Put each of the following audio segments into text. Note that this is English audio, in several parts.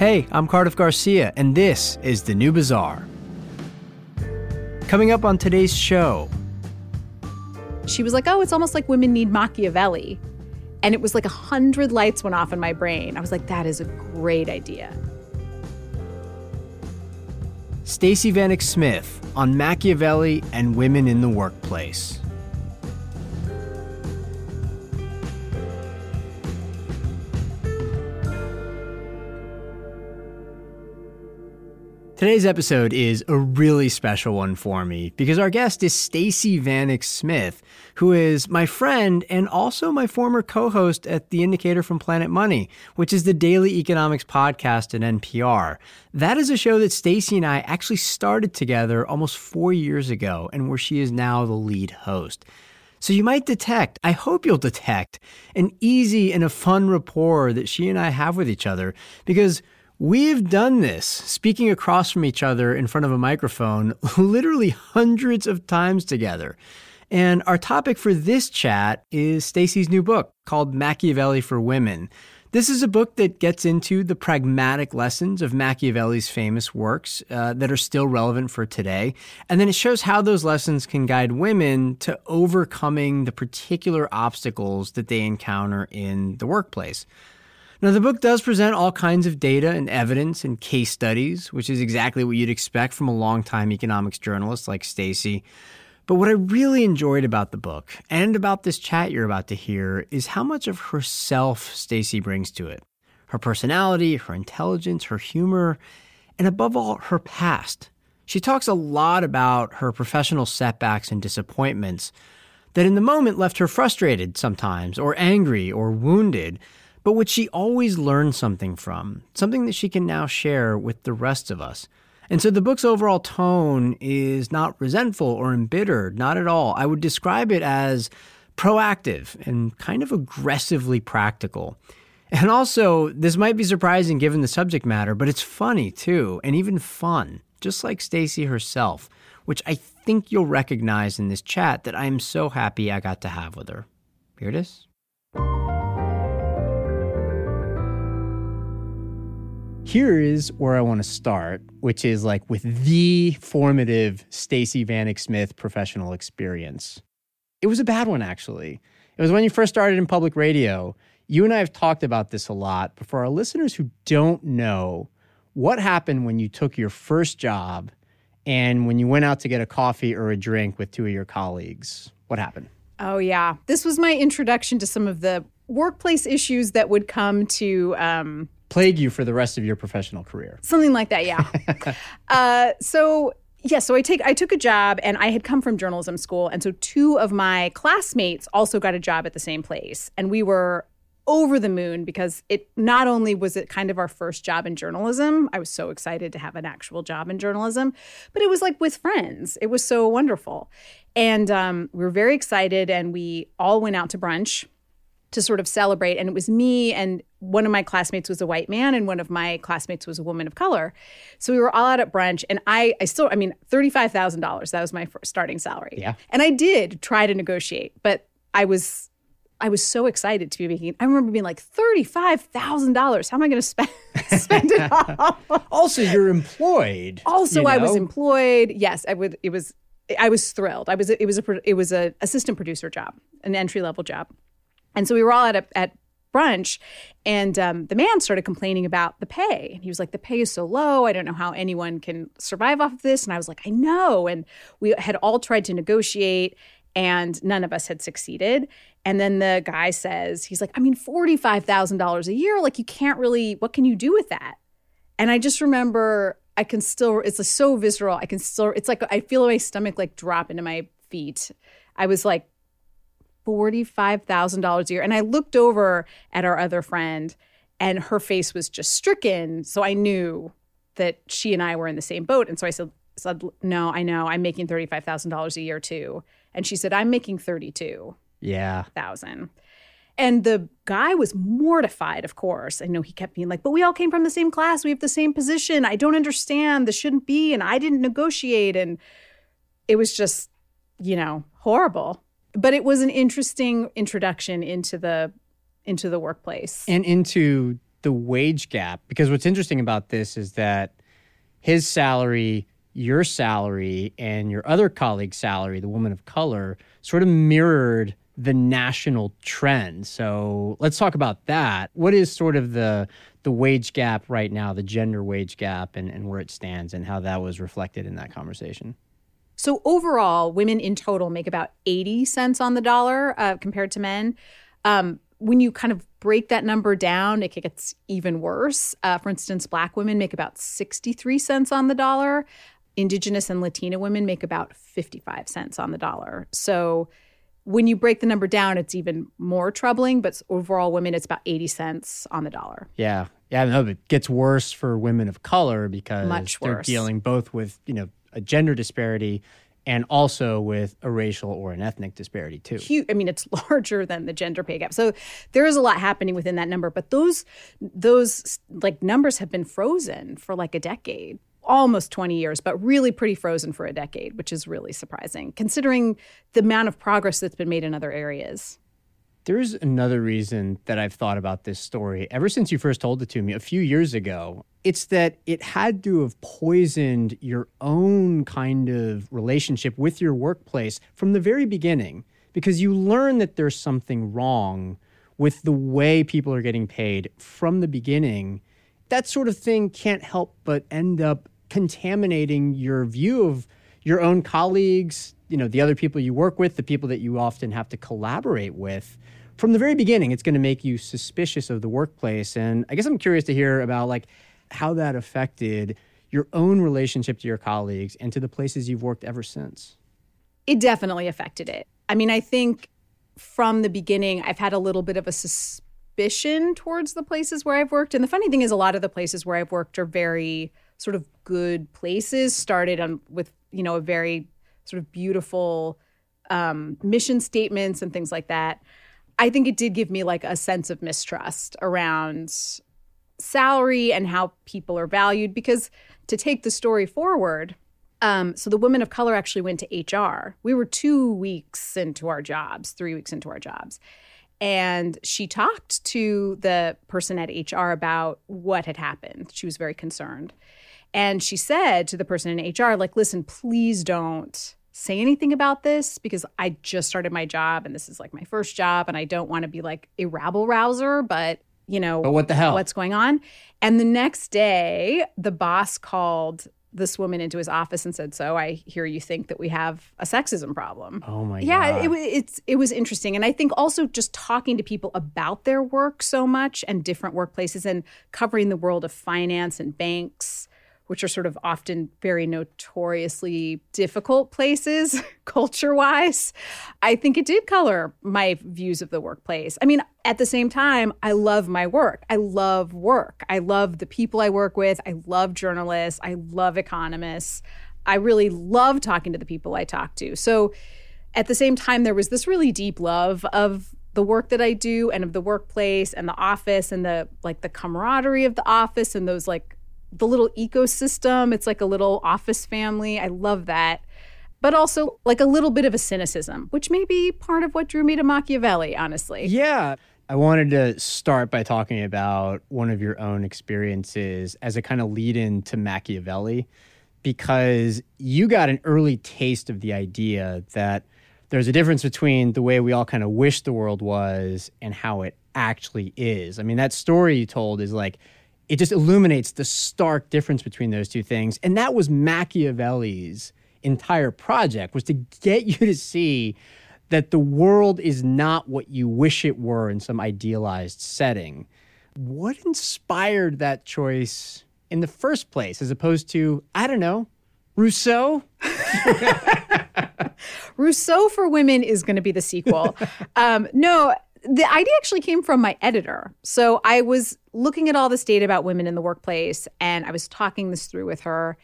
Hey, I'm Cardiff Garcia, and this is The New Bazaar. Coming up on today's show. She was like, Oh, it's almost like women need Machiavelli. And it was like a hundred lights went off in my brain. I was like, That is a great idea. Stacey Vanek Smith on Machiavelli and women in the workplace. Today's episode is a really special one for me because our guest is Stacey Vanek Smith, who is my friend and also my former co-host at The Indicator from Planet Money, which is the daily economics podcast at NPR. That is a show that Stacey and I actually started together almost 4 years ago and where she is now the lead host. So you might detect, I hope you'll detect, an easy and a fun rapport that she and I have with each other because We've done this, speaking across from each other in front of a microphone, literally hundreds of times together. And our topic for this chat is Stacey's new book called Machiavelli for Women. This is a book that gets into the pragmatic lessons of Machiavelli's famous works uh, that are still relevant for today. And then it shows how those lessons can guide women to overcoming the particular obstacles that they encounter in the workplace. Now, the book does present all kinds of data and evidence and case studies, which is exactly what you'd expect from a longtime economics journalist like Stacey. But what I really enjoyed about the book and about this chat you're about to hear is how much of herself Stacey brings to it. Her personality, her intelligence, her humor, and above all, her past. She talks a lot about her professional setbacks and disappointments that in the moment left her frustrated sometimes, or angry, or wounded but which she always learned something from, something that she can now share with the rest of us. And so the book's overall tone is not resentful or embittered, not at all. I would describe it as proactive and kind of aggressively practical. And also, this might be surprising given the subject matter, but it's funny too, and even fun, just like Stacey herself, which I think you'll recognize in this chat that I am so happy I got to have with her. Here it is. Here is where I want to start, which is like with the formative Stacey Vanek Smith professional experience. It was a bad one, actually. It was when you first started in public radio. You and I have talked about this a lot, but for our listeners who don't know, what happened when you took your first job and when you went out to get a coffee or a drink with two of your colleagues? What happened? Oh, yeah. This was my introduction to some of the workplace issues that would come to um, plague you for the rest of your professional career. Something like that, yeah. uh, so yeah, so I take I took a job and I had come from journalism school and so two of my classmates also got a job at the same place and we were over the moon because it not only was it kind of our first job in journalism, I was so excited to have an actual job in journalism, but it was like with friends. It was so wonderful. And um, we were very excited and we all went out to brunch to sort of celebrate. And it was me and one of my classmates was a white man and one of my classmates was a woman of color. So we were all out at brunch and I, I still, I mean, $35,000, that was my starting salary. Yeah. And I did try to negotiate, but I was, I was so excited to be making, I remember being like, $35,000. How am I going to spend, spend it all? also, you're employed. Also, you know? I was employed. Yes, I would, it was, I was thrilled. I was, it was a, it was a assistant producer job, an entry level job. And so we were all at a, at brunch, and um, the man started complaining about the pay. And he was like, "The pay is so low. I don't know how anyone can survive off of this." And I was like, "I know." And we had all tried to negotiate, and none of us had succeeded. And then the guy says, "He's like, I mean, forty five thousand dollars a year. Like, you can't really. What can you do with that?" And I just remember. I can still, it's so visceral. I can still, it's like, I feel my stomach like drop into my feet. I was like, $45,000 a year. And I looked over at our other friend and her face was just stricken. So I knew that she and I were in the same boat. And so I said, said No, I know. I'm making $35,000 a year too. And she said, I'm making 32. Yeah. And the guy was mortified, of course. I know he kept being like, but we all came from the same class. We have the same position. I don't understand. This shouldn't be. And I didn't negotiate. And it was just, you know, horrible but it was an interesting introduction into the into the workplace and into the wage gap because what's interesting about this is that his salary, your salary, and your other colleague's salary, the woman of color, sort of mirrored the national trend. So let's talk about that. What is sort of the the wage gap right now, the gender wage gap, and, and where it stands, and how that was reflected in that conversation? So overall, women in total make about 80 cents on the dollar uh, compared to men. Um, when you kind of break that number down, it gets even worse. Uh, for instance, black women make about 63 cents on the dollar. Indigenous and Latina women make about 55 cents on the dollar. So when you break the number down, it's even more troubling. But overall, women, it's about 80 cents on the dollar. Yeah. Yeah. No, it gets worse for women of color because Much they're worse. dealing both with, you know, a gender disparity and also with a racial or an ethnic disparity too. Huge. I mean, it's larger than the gender pay gap. So there is a lot happening within that number. But those those like numbers have been frozen for like a decade, almost 20 years, but really pretty frozen for a decade, which is really surprising considering the amount of progress that's been made in other areas. There's another reason that I've thought about this story ever since you first told it to me a few years ago. It's that it had to have poisoned your own kind of relationship with your workplace from the very beginning because you learn that there's something wrong with the way people are getting paid from the beginning. That sort of thing can't help but end up contaminating your view of your own colleagues, you know, the other people you work with, the people that you often have to collaborate with. From the very beginning, it's going to make you suspicious of the workplace. And I guess I'm curious to hear about like how that affected your own relationship to your colleagues and to the places you've worked ever since. It definitely affected it. I mean, I think from the beginning, I've had a little bit of a suspicion towards the places where I've worked. And the funny thing is, a lot of the places where I've worked are very sort of good places, started on with, you know, a very sort of beautiful um, mission statements and things like that. I think it did give me like a sense of mistrust around salary and how people are valued. Because to take the story forward, um, so the women of color actually went to HR. We were two weeks into our jobs, three weeks into our jobs. And she talked to the person at HR about what had happened. She was very concerned. And she said to the person in HR, like, listen, please don't say anything about this because I just started my job and this is like my first job and I don't want to be like a rabble rouser, but you know, But what the hell? what's going on. And the next day, the boss called this woman into his office and said, "So I hear you think that we have a sexism problem." Oh my yeah, God. it, it's it was interesting, and I think also just talking to people about their work so much and different workplaces and covering the world of finance and banks, which are sort of often very notoriously difficult places culture wise. I think it did color my views of the workplace. I mean, at the same time, I love my work. I love work. I love the people I work with. I love journalists. I love economists. I really love talking to the people I talk to. So at the same time, there was this really deep love of the work that I do and of the workplace and the office and the like the camaraderie of the office and those like the little ecosystem. It's like a little office family. I love that. But also like a little bit of a cynicism, which may be part of what drew me to Machiavelli, honestly. Yeah. I wanted to start by talking about one of your own experiences as a kind of lead in to Machiavelli, because you got an early taste of the idea that there's a difference between the way we all kind of wish the world was and how it actually is. I mean, that story you told is like, it just illuminates the stark difference between those two things. And that was Machiavelli's entire project was to get you to see that the world is not what you wish it were in some idealized setting. What inspired that choice in the first place, as opposed to, I don't know, Rousseau? Rousseau for Women is going to be the sequel. um, no, the idea actually came from my editor. So I was looking at all this data about women in the workplace and I was talking this through with her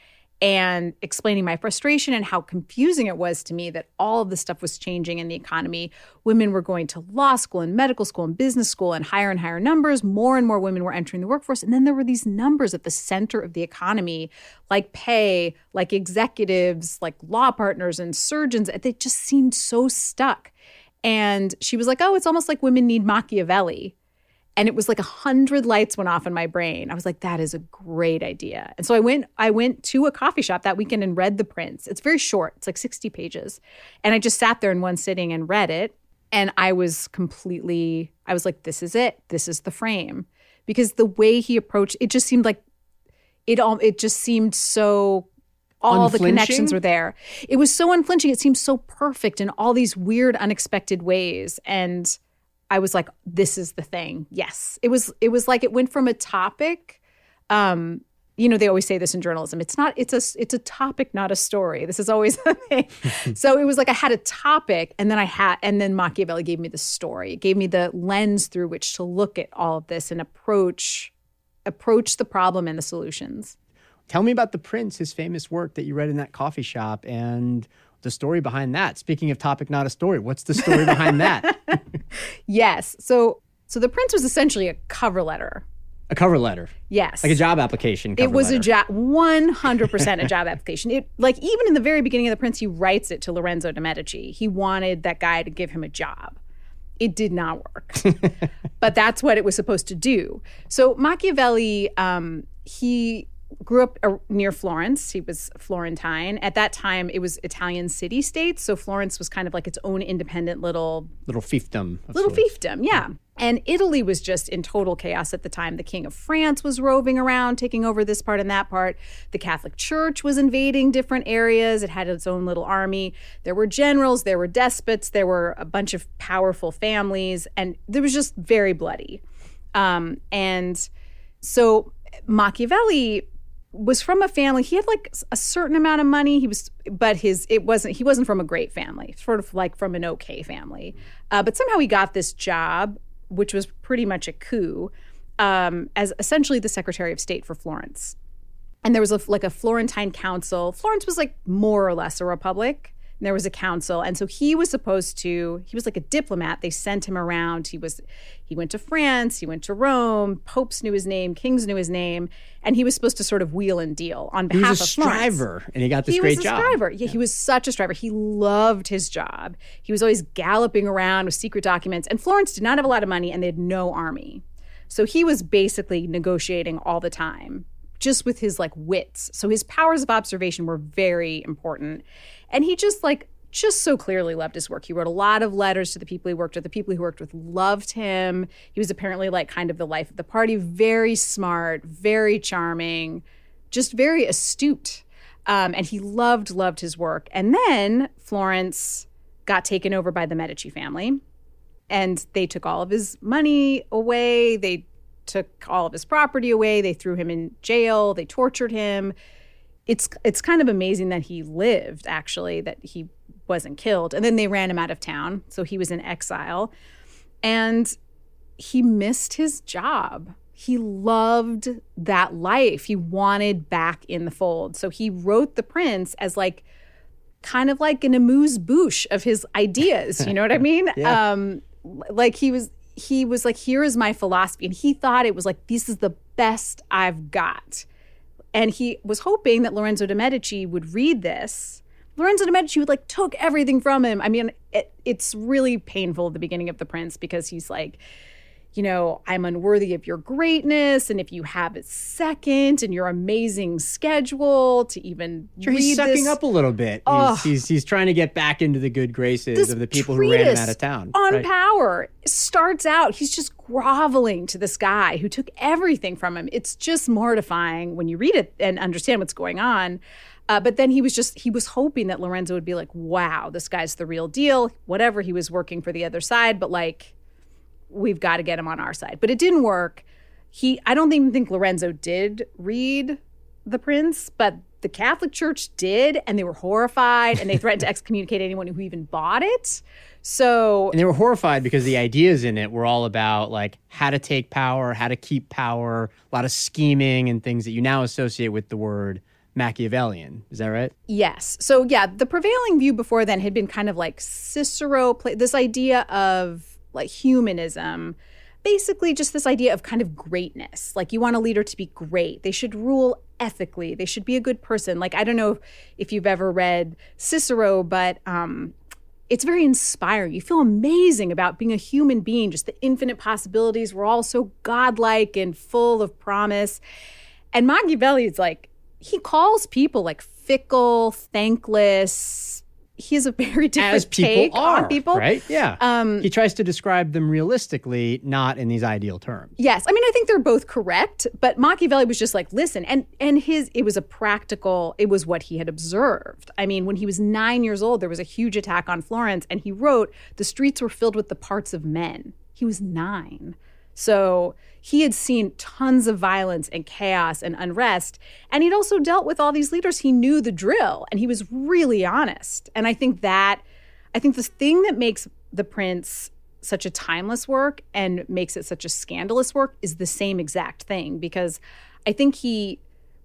and explaining my frustration and how confusing it was to me that all of this stuff was changing in the economy. Women were going to law school and medical school and business school and higher and higher numbers. More and more women were entering the workforce. And then there were these numbers at the center of the economy, like pay, like executives, like law partners and surgeons. They just seemed so stuck. And she was like, oh, it's almost like women need Machiavelli. and it was like a hundred lights went off in my brain. I was like, that is a great idea. And so I went, I went to a coffee shop that weekend and read the Prince. It's very short, it's like 60 pages. And I just sat there in one sitting and read it. And I was completely, I was like, this is it. This is the frame. Because the way he approached it just seemed like it all it just seemed so all the connections were there. It was so unflinching. It seemed so perfect in all these weird, unexpected ways. And I was like, this is the thing. Yes. It was it was like it went from a topic. Um, you know, they always say this in journalism. It's not, it's a it's a topic, not a story. This is always the thing. so it was like I had a topic and then I had and then Machiavelli gave me the story. It gave me the lens through which to look at all of this and approach approach the problem and the solutions. Tell me about The Prince, his famous work that you read in that coffee shop and the story behind that. Speaking of topic, not a story, what's the story behind that? yes. So, so The Prince was essentially a cover letter. A cover letter. Yes. Like a job application. it was letter. a job, 100% a job application. It, like, even in the very beginning of The Prince, he writes it to Lorenzo de' Medici. He wanted that guy to give him a job. It did not work. but that's what it was supposed to do. So Machiavelli, um, he grew up uh, near Florence. He was Florentine. At that time, it was Italian city states, so Florence was kind of like its own independent little little fiefdom. Little sorts. fiefdom, yeah. And Italy was just in total chaos at the time. The King of France was roving around, taking over this part and that part. The Catholic Church was invading different areas. It had its own little army. There were generals, there were despots, there were a bunch of powerful families, and there was just very bloody. Um, and so Machiavelli was from a family he had like a certain amount of money. He was but his it wasn't he wasn't from a great family sort of like from an okay family. Uh, but somehow he got this job which was pretty much a coup um, as essentially the secretary of state for florence. And there was a, like a florentine council. Florence was like more or less a republic there was a council. And so he was supposed to he was like a diplomat. They sent him around. He was he went to france he went to rome. Popes knew his name kings knew his name and he was supposed to sort of wheel and deal on behalf he was a of striver Florence. and he got this he great was a job. striver. Yeah, yeah. he was such a striver. He loved his job. He was always galloping around with secret documents and florence did not have a lot of money and they had no army. So he was basically negotiating all the time just with his like wits so his powers of observation were very important and he just like just so clearly loved his work. He wrote a lot of letters to the people he worked with. The people he worked with loved him. He was apparently like kind of the life of the party, very smart, very charming, just very astute. Um, and he loved, loved his work. And then Florence got taken over by the Medici family. And they took all of his money away. They took all of his property away. They threw him in jail. They tortured him. It's it's kind of amazing that he lived actually that he wasn't killed. And then they ran him out of town so he was in exile. And he missed his job. He loved that life. He wanted back in the fold. So he wrote the prince as like kind of like an amuse bouche of his ideas. You know what i mean? Yeah. um like he was he was like here is my philosophy and he thought it was like this is the best i've got and he was hoping that Lorenzo de' Medici would read this. Lorenzo de' Medici would like took everything from him. I mean, it, it's really painful at the beginning of The Prince because he's like, you know, I'm unworthy of your greatness, and if you have it second and your amazing schedule to even sure, he's sucking this, up a little bit. Oh, he's, he's, he's trying to get back into the good graces of the people who ran him out of town. On right? power starts out, he's just groveling to this guy who took everything from him. It's just mortifying when you read it and understand what's going on. Uh, but then he was just he was hoping that Lorenzo would be like, "Wow, this guy's the real deal." Whatever he was working for the other side, but like we've got to get him on our side. But it didn't work. He, I don't even think Lorenzo did read The Prince, but the Catholic Church did, and they were horrified, and they threatened to excommunicate anyone who even bought it. So, and they were horrified because the ideas in it were all about like how to take power, how to keep power, a lot of scheming and things that you now associate with the word Machiavellian. Is that right? Yes. So, yeah, the prevailing view before then had been kind of like Cicero, play, this idea of like humanism basically just this idea of kind of greatness. Like you want a leader to be great. They should rule ethically. They should be a good person. Like I don't know if, you've ever read Cicero, but um, it's very inspiring. You feel amazing about being a human being, just the infinite possibilities. We're all so godlike and full of promise. And Machiavelli is like, he calls people like fickle, thankless, he has a very different As people take are, on people. right? Yeah. Um, he tries to describe them realistically, not in these ideal terms. Yes, I mean I think they're both correct, but Machiavelli was just like, listen, and and his it was a practical, it was what he had observed. I mean, when he was nine years old, there was a huge attack on Florence, and he wrote the streets were filled with the parts of men. He was nine. So he had seen tons of violence and chaos and unrest. And he'd also dealt with all these leaders. He knew the drill and he was really honest. And I think that, I think the thing that makes The Prince such a timeless work and makes it such a scandalous work is the same exact thing because I think he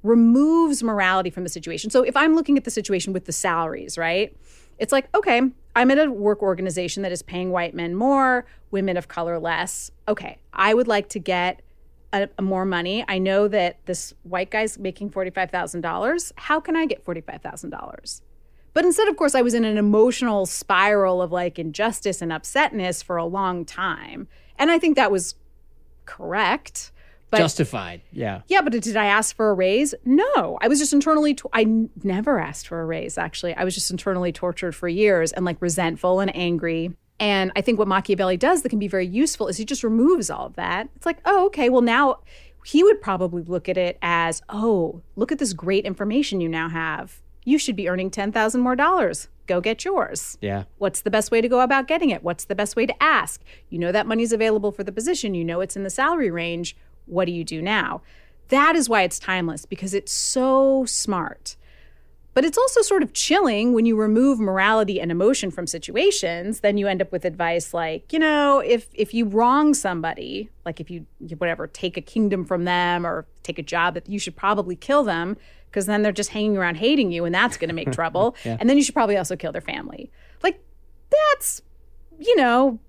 removes morality from the situation. So if I'm looking at the situation with the salaries, right? It's like, okay, I'm at a work organization that is paying white men more, women of color less. Okay, I would like to get a, a more money. I know that this white guy's making $45,000. How can I get $45,000? But instead, of course, I was in an emotional spiral of like injustice and upsetness for a long time. And I think that was correct. But, Justified, yeah. Yeah, but did I ask for a raise? No, I was just internally. To- I n- never asked for a raise. Actually, I was just internally tortured for years and like resentful and angry. And I think what Machiavelli does that can be very useful is he just removes all of that. It's like, oh, okay, well now he would probably look at it as, oh, look at this great information you now have. You should be earning ten thousand more dollars. Go get yours. Yeah. What's the best way to go about getting it? What's the best way to ask? You know that money's available for the position. You know it's in the salary range what do you do now? That is why it's timeless because it's so smart. But it's also sort of chilling when you remove morality and emotion from situations. Then you end up with advice like, you know, if if you wrong somebody, like if you whatever take a kingdom from them or take a job that you should probably kill them because then they're just hanging around hating you and that's going to make trouble. yeah. And then you should probably also kill their family. Like that's you know,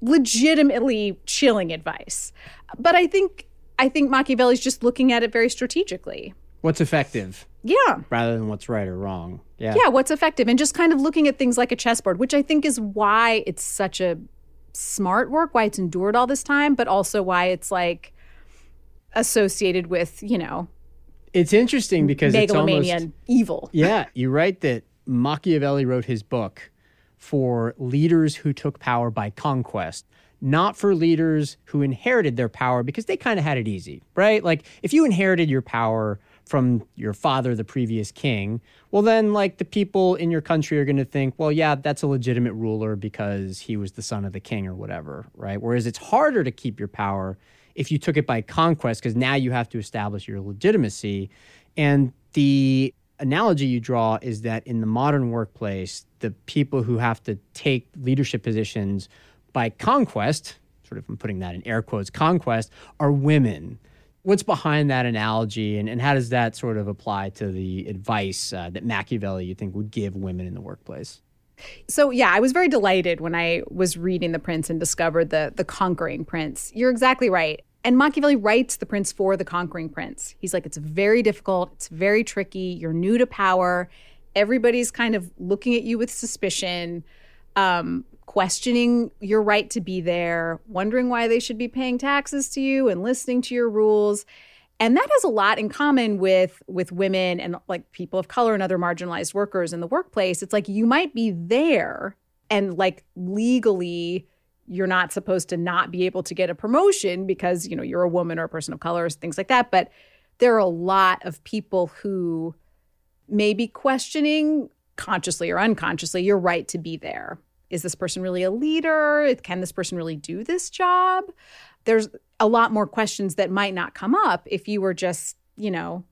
legitimately chilling advice. But I think I think Machiavelli's just looking at it very strategically. What's effective? Yeah. Rather than what's right or wrong. Yeah. Yeah, what's effective and just kind of looking at things like a chessboard, which I think is why it's such a smart work, why it's endured all this time, but also why it's like associated with, you know, it's interesting because megalomania it's almost, evil. Yeah, you write that Machiavelli wrote his book for leaders who took power by conquest not for leaders who inherited their power because they kind of had it easy, right? Like if you inherited your power from your father, the previous king, well, then like the people in your country are going to think, well, yeah, that's a legitimate ruler because he was the son of the king or whatever, right? Whereas it's harder to keep your power if you took it by conquest because now you have to establish your legitimacy. And the analogy you draw is that in the modern workplace, the people who have to take leadership positions by conquest, sort of I'm putting that in air quotes, conquest, are women. What's behind that analogy, and, and how does that sort of apply to the advice uh, that Machiavelli you think would give women in the workplace? So yeah, I was very delighted when I was reading The Prince and discovered the the conquering prince. You're exactly right. And Machiavelli writes The Prince for the conquering prince. He's like, it's very difficult, it's very tricky, you're new to power, everybody's kind of looking at you with suspicion. Um, questioning your right to be there, wondering why they should be paying taxes to you and listening to your rules. And that has a lot in common with with women and like people of color and other marginalized workers in the workplace. It's like you might be there and like legally you're not supposed to not be able to get a promotion because, you know, you're a woman or a person of color, things like that, but there are a lot of people who may be questioning consciously or unconsciously your right to be there is this person really a leader? Can this person really do this job? There's a lot more questions that might not come up if you were just, you know,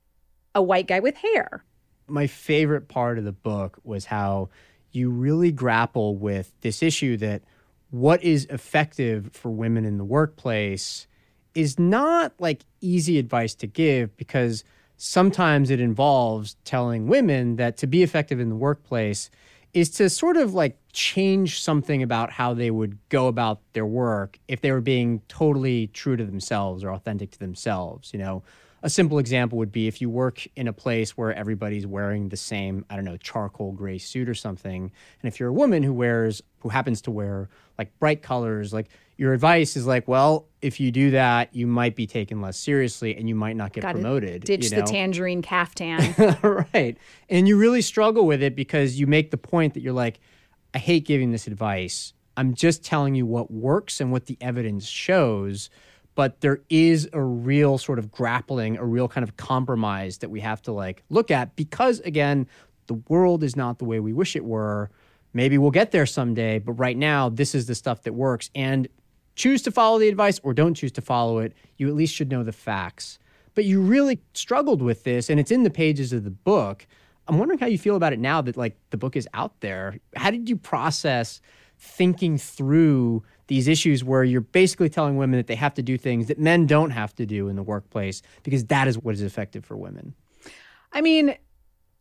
a white guy with hair. My favorite part of the book was how you really grapple with this issue that what is effective for women in the workplace is not like easy advice to give because sometimes it involves telling women that to be effective in the workplace is to sort of like change something about how they would go about their work if they were being totally true to themselves or authentic to themselves. You know, a simple example would be if you work in a place where everybody's wearing the same, I don't know, charcoal gray suit or something. And if you're a woman who wears, who happens to wear like bright colors, like your advice is like, well, if you do that, you might be taken less seriously and you might not get Gotta promoted. Ditch you know? the tangerine caftan. right. And you really struggle with it because you make the point that you're like, I hate giving this advice. I'm just telling you what works and what the evidence shows. But there is a real sort of grappling, a real kind of compromise that we have to like look at because, again, the world is not the way we wish it were. Maybe we'll get there someday, but right now, this is the stuff that works. And choose to follow the advice or don't choose to follow it, you at least should know the facts. But you really struggled with this, and it's in the pages of the book. I'm wondering how you feel about it now that like the book is out there. How did you process thinking through these issues where you're basically telling women that they have to do things that men don't have to do in the workplace because that is what is effective for women? I mean,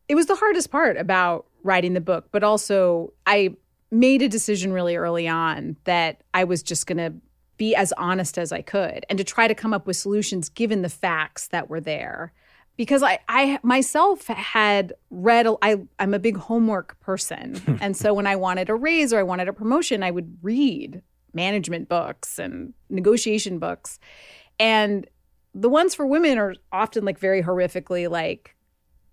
it was the hardest part about writing the book, but also I made a decision really early on that I was just going to be as honest as I could and to try to come up with solutions given the facts that were there. Because I, I myself had read, I, I'm a big homework person. and so when I wanted a raise or I wanted a promotion, I would read management books and negotiation books. And the ones for women are often like very horrifically like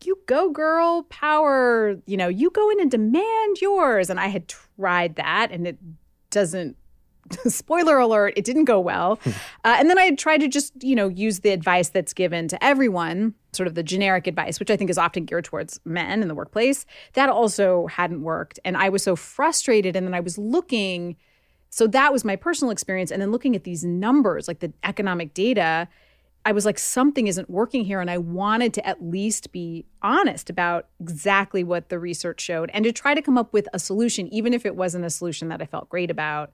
you go girl power you know you go in and demand yours and i had tried that and it doesn't spoiler alert it didn't go well uh, and then i tried to just you know use the advice that's given to everyone sort of the generic advice which i think is often geared towards men in the workplace that also hadn't worked and i was so frustrated and then i was looking so that was my personal experience and then looking at these numbers like the economic data I was like, something isn't working here. And I wanted to at least be honest about exactly what the research showed and to try to come up with a solution, even if it wasn't a solution that I felt great about.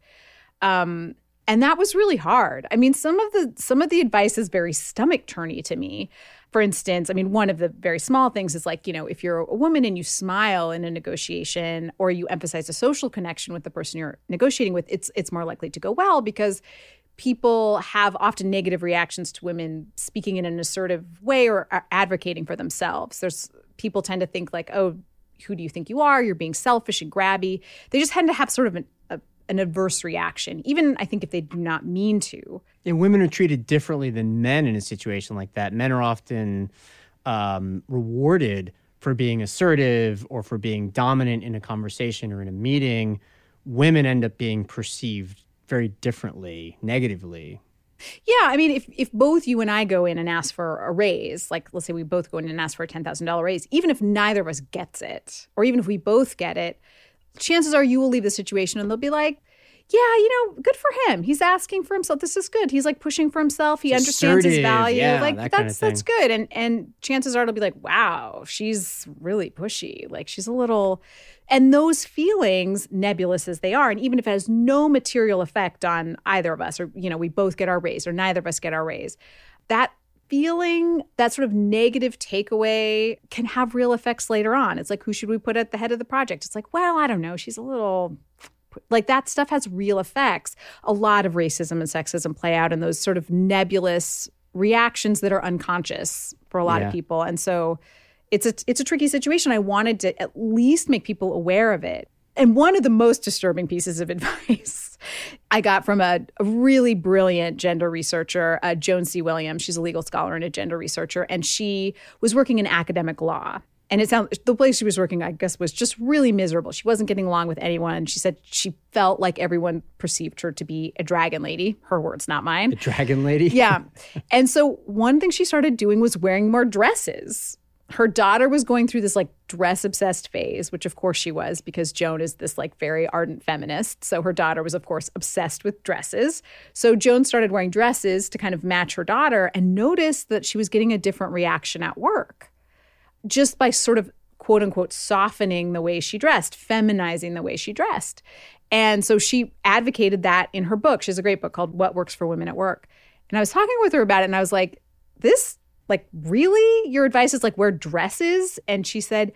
Um, and that was really hard. I mean, some of the some of the advice is very stomach turny to me. For instance, I mean, one of the very small things is like, you know, if you're a woman and you smile in a negotiation or you emphasize a social connection with the person you're negotiating with, it's it's more likely to go well because people have often negative reactions to women speaking in an assertive way or advocating for themselves. There's people tend to think like, oh, who do you think you are? You're being selfish and grabby. They just tend to have sort of an, a, an adverse reaction, even I think if they do not mean to. And women are treated differently than men in a situation like that. Men are often um, rewarded for being assertive or for being dominant in a conversation or in a meeting. Women end up being perceived very differently, negatively. Yeah, I mean, if if both you and I go in and ask for a raise, like let's say we both go in and ask for a ten thousand dollar raise, even if neither of us gets it, or even if we both get it, chances are you will leave the situation and they'll be like, yeah, you know, good for him. He's asking for himself. This is good. He's like pushing for himself. He it's understands his value. Yeah, like that that's that's good. And and chances are it'll be like, wow, she's really pushy. Like she's a little and those feelings, nebulous as they are, and even if it has no material effect on either of us, or you know, we both get our raise or neither of us get our raise, that feeling, that sort of negative takeaway can have real effects later on. It's like, who should we put at the head of the project? It's like, well, I don't know. She's a little like that stuff has real effects. A lot of racism and sexism play out in those sort of nebulous reactions that are unconscious for a lot Yeah. of people. And so it's a it's a tricky situation. I wanted to at least make people aware of it. And one of the most disturbing pieces of advice I got from a, a really brilliant gender researcher, uh, Joan C. Williams. She's a legal scholar and a gender researcher, and she was working in academic law. And it sounds the place she was working, I guess, was just really miserable. She wasn't getting along with anyone. She said she felt like everyone perceived her to be a dragon lady. Her words, not mine. The dragon lady. Yeah. And so one thing she started doing was wearing more dresses. Her daughter was going through this like dress obsessed phase, which of course she was because Joan is this like very ardent feminist. So her daughter was, of course, obsessed with dresses. So Joan started wearing dresses to kind of match her daughter and noticed that she was getting a different reaction at work just by sort of quote unquote softening the way she dressed, feminizing the way she dressed. And so she advocated that in her book. She has a great book called What Works for Women at Work. And I was talking with her about it and I was like, this, like, really? Your advice is like wear dresses? And she said,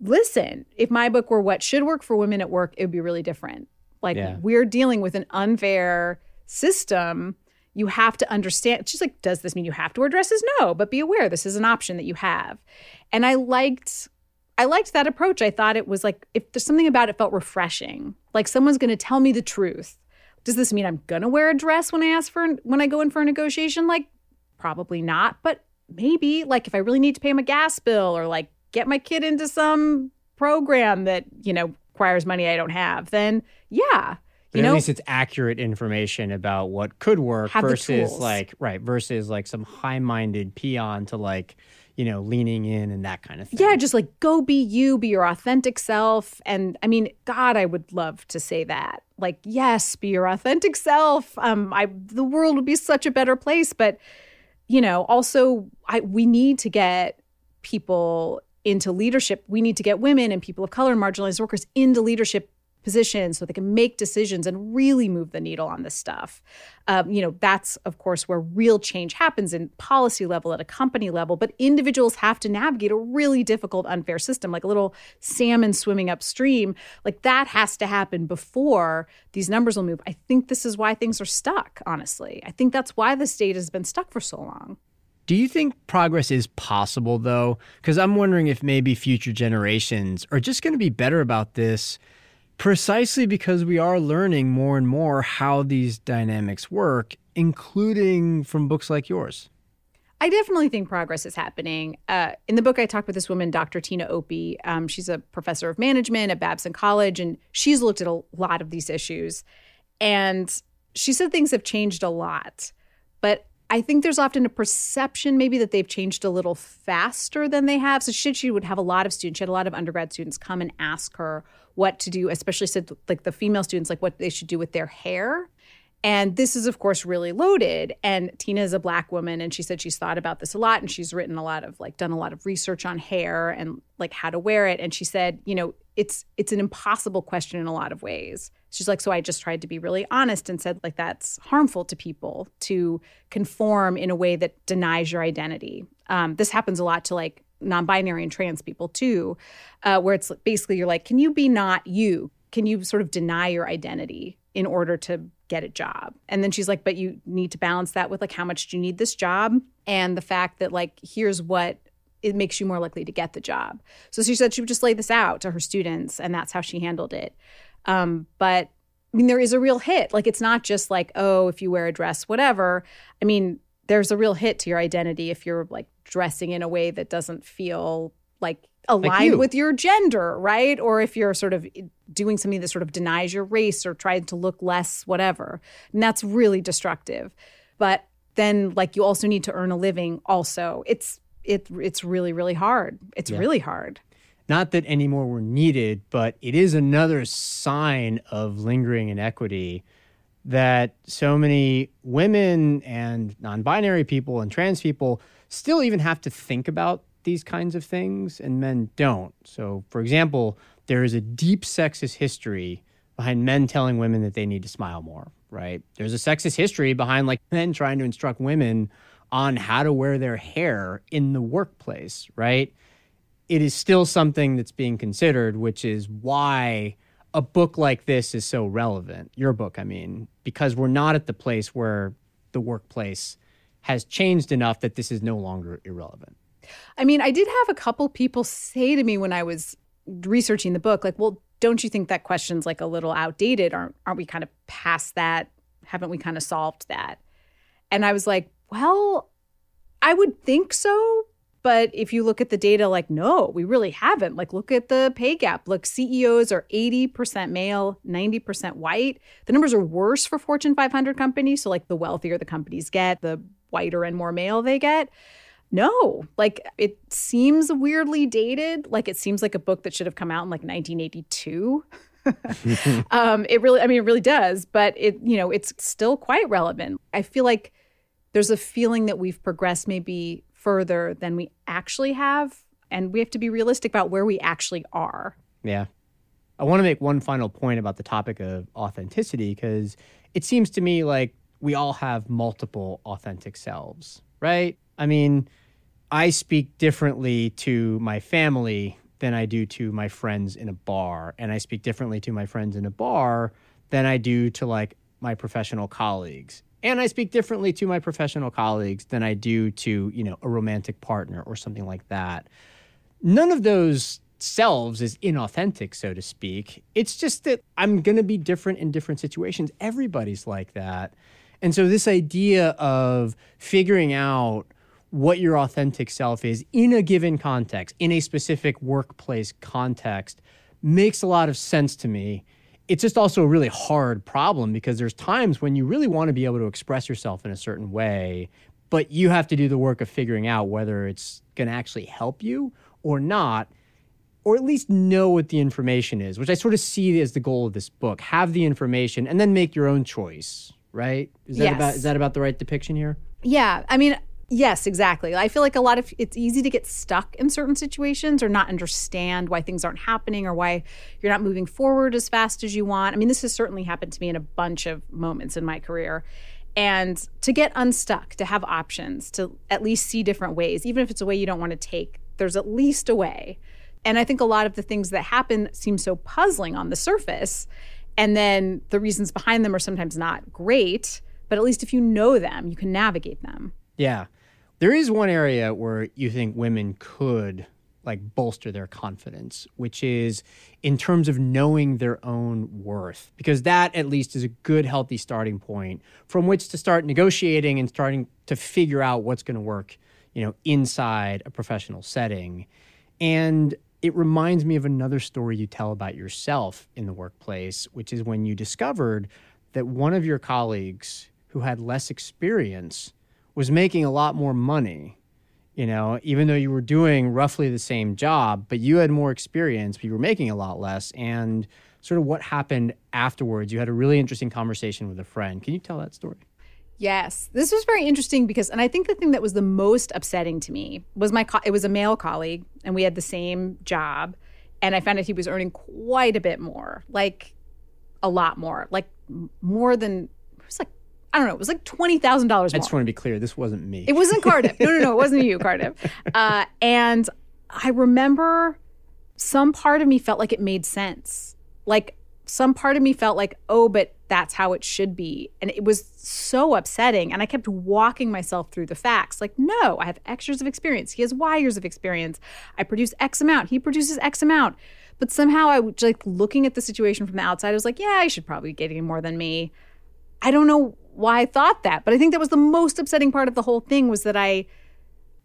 listen, if my book were what should work for women at work, it would be really different. Like Yeah. we're dealing with an unfair system. You have to understand. She's like, does this mean you have to wear dresses? No, but be aware this is an option that you have. And I liked I liked that approach. I thought it was like if there's something about it felt refreshing. Like someone's going to tell me the truth. Does this mean I'm going to wear a dress when I ask for when I go in for a negotiation? Like probably not, but maybe like if I really need to pay my gas bill or like get my kid into some program that, you know, requires money I don't have, then yeah. But You at know, least it's accurate information about what could work versus like right versus like some high-minded peon to like you know leaning in and that kind of thing. yeah, just like go be you, be your authentic self. And I mean, God, I would love to say that. Like, yes, be your authentic self. Um, I the world would be such a better place. But you know, also I we need to get people into leadership. We need to get women and people of color and marginalized workers into leadership positions so they can make decisions and really move the needle on this stuff. Um, you know, that's of course where real change happens in policy level at a company level. But individuals have to navigate a really difficult, unfair system, like a little salmon swimming upstream. Like that has to happen before these numbers will move. I think this is why things are stuck. Honestly, I think that's why the state has been stuck for so long. Do you think progress is possible though? Because I'm wondering if maybe future generations are just going to be better about this precisely because we are learning more and more how these dynamics work, including from books like yours. I definitely think progress is happening. Uh, in the book, I talked with this woman, Dr. Tina Opie. Um, she's a professor of management at Babson College, and she's looked at a lot of these issues. And she said things have changed a lot. But I think there's often a perception maybe that they've changed a little faster than they have. So she she would have a lot of students, she had a lot of undergrad students come and ask her what to do, especially said like the female students, like what they should do with their hair. And this is, of course, really loaded. And Tina is a black woman, and she said she's thought about this a lot, and she's written a lot of like done a lot of research on hair and like how to wear it. And she said, you know, it's it's an impossible question in a lot of ways. She's like, so I just tried to be really honest and said like that's harmful to people to conform in a way that denies your identity. Um, this happens a lot to like non-binary and trans people too, uh, where it's basically you're like, can you be not you? Can you sort of deny your identity in order to get a job? And then she's like, but you need to balance that with like how much do you need this job and the fact that like here's what it makes you more likely to get the job. So she said she would just lay this out to her students, and that's how she handled it. Um, but I mean, there is a real hit. Like, it's not just like, oh, if you wear a dress, whatever. I mean, there's a real hit to your identity if you're like dressing in a way that doesn't feel like aligned you. with your gender, right? Or if you're sort of doing something that sort of denies your race or trying to look less, whatever. And that's really destructive. But then, like, you also need to earn a living. Also, it's it it's really really hard. It's Yeah. really hard. Not that any more were needed, but it is another sign of lingering inequity that so many women and non binary people and trans people still even have to think about these kinds of things, and men don't. So, for example, there is a deep sexist history behind men telling women that they need to smile more, right? There's a sexist history behind like men trying to instruct women on how to wear their hair in the workplace, right? it is still something that's being considered, which is why a book like this is so relevant. Your book, I mean, because we're not at the place where the workplace has changed enough that this is no longer irrelevant. I mean, I did have a couple people say to me when I was researching the book, like, well, don't you think that question's like a little outdated? Aren't aren't we kind of past that? Haven't we kind of solved that? And I was like, well, I would think so. But if you look at the data, like, no, we really haven't. Like, look at the pay gap. Look, CEOs are 80% male, 90% white. The numbers are worse for Fortune 500 companies. So, like, the wealthier the companies get, the whiter and more male they get. No, like it seems weirdly dated. Like it seems like a book that should have come out in like 1982. um, it really, I mean, it really does, but it, you know, it's still quite relevant. I feel like there's a feeling that we've progressed maybe further than we actually have. And we have to be realistic about where we actually are. Yeah. I want to make one final point about the topic of authenticity because it seems to me like we all have multiple authentic selves, right? I mean, I speak differently to my family than I do to my friends in a bar. And I speak differently to my friends in a bar than I do to like my professional colleagues. And I speak differently to my professional colleagues than I do to, you know, a romantic partner or something like that. None of those selves is inauthentic, so to speak. It's just that I'm going to be different in different situations. Everybody's like that. And so, this idea of figuring out what your authentic self is in a given context, in a specific workplace context, makes a lot of sense to me. It's just also a really hard problem because there's times when you really want to be able to express yourself in a certain way, but you have to do the work of figuring out whether it's going to actually help you or not or at least know what the information is, which I sort of see as the goal of this book. Have the information and then make your own choice, right? Is that Yes. about is that about the right depiction here? Yeah, I mean, yes, exactly. I feel like a lot of it's easy to get stuck in certain situations or not understand why things aren't happening or why you're not moving forward as fast as you want. I mean, this has certainly happened to me in a bunch of moments in my career. And to get unstuck, to have options, to at least see different ways, even if it's a way you don't want to take, there's at least a way. And I think a lot of the things that happen seem so puzzling on the surface. And then the reasons behind them are sometimes not great, but at least if you know them, you can navigate them. Yeah. There is one area where you think women could like bolster their confidence, which is in terms of knowing their own worth, because that at least is a good, healthy starting point from which to start negotiating and starting to figure out what's going to work, you know, inside a professional setting. And it reminds me of another story you tell about yourself in the workplace, which is when you discovered that one of your colleagues who had less experience was making a lot more money you know even though you were doing roughly the same job but you had more experience but you were making a lot less. And sort of what happened afterwards you had a really interesting conversation with a friend. Can you tell that story? Yes, this was very interesting because, and I think the thing that was the most upsetting to me was my, co- it was a male colleague and we had the same job. And I found out he was earning quite a bit more, like a lot more, like more than, it was like, I don't know, it was like $20,000 i just want to be clear this wasn't me It wasn't Cardiff. No, no, no. It wasn't you, Cardiff. Uh, and I remember some part of me felt like it made sense. Like some part of me felt like, oh, but that's how it should be. And it was so upsetting. And I kept walking myself through the facts. Like, no, I have X years of experience. He has Y years of experience. I produce X amount. He produces X amount. But somehow I was like looking at the situation from the outside, I was like, yeah, I should probably be getting more than me. I don't know why I thought that, but I think that was the most upsetting part of the whole thing was that I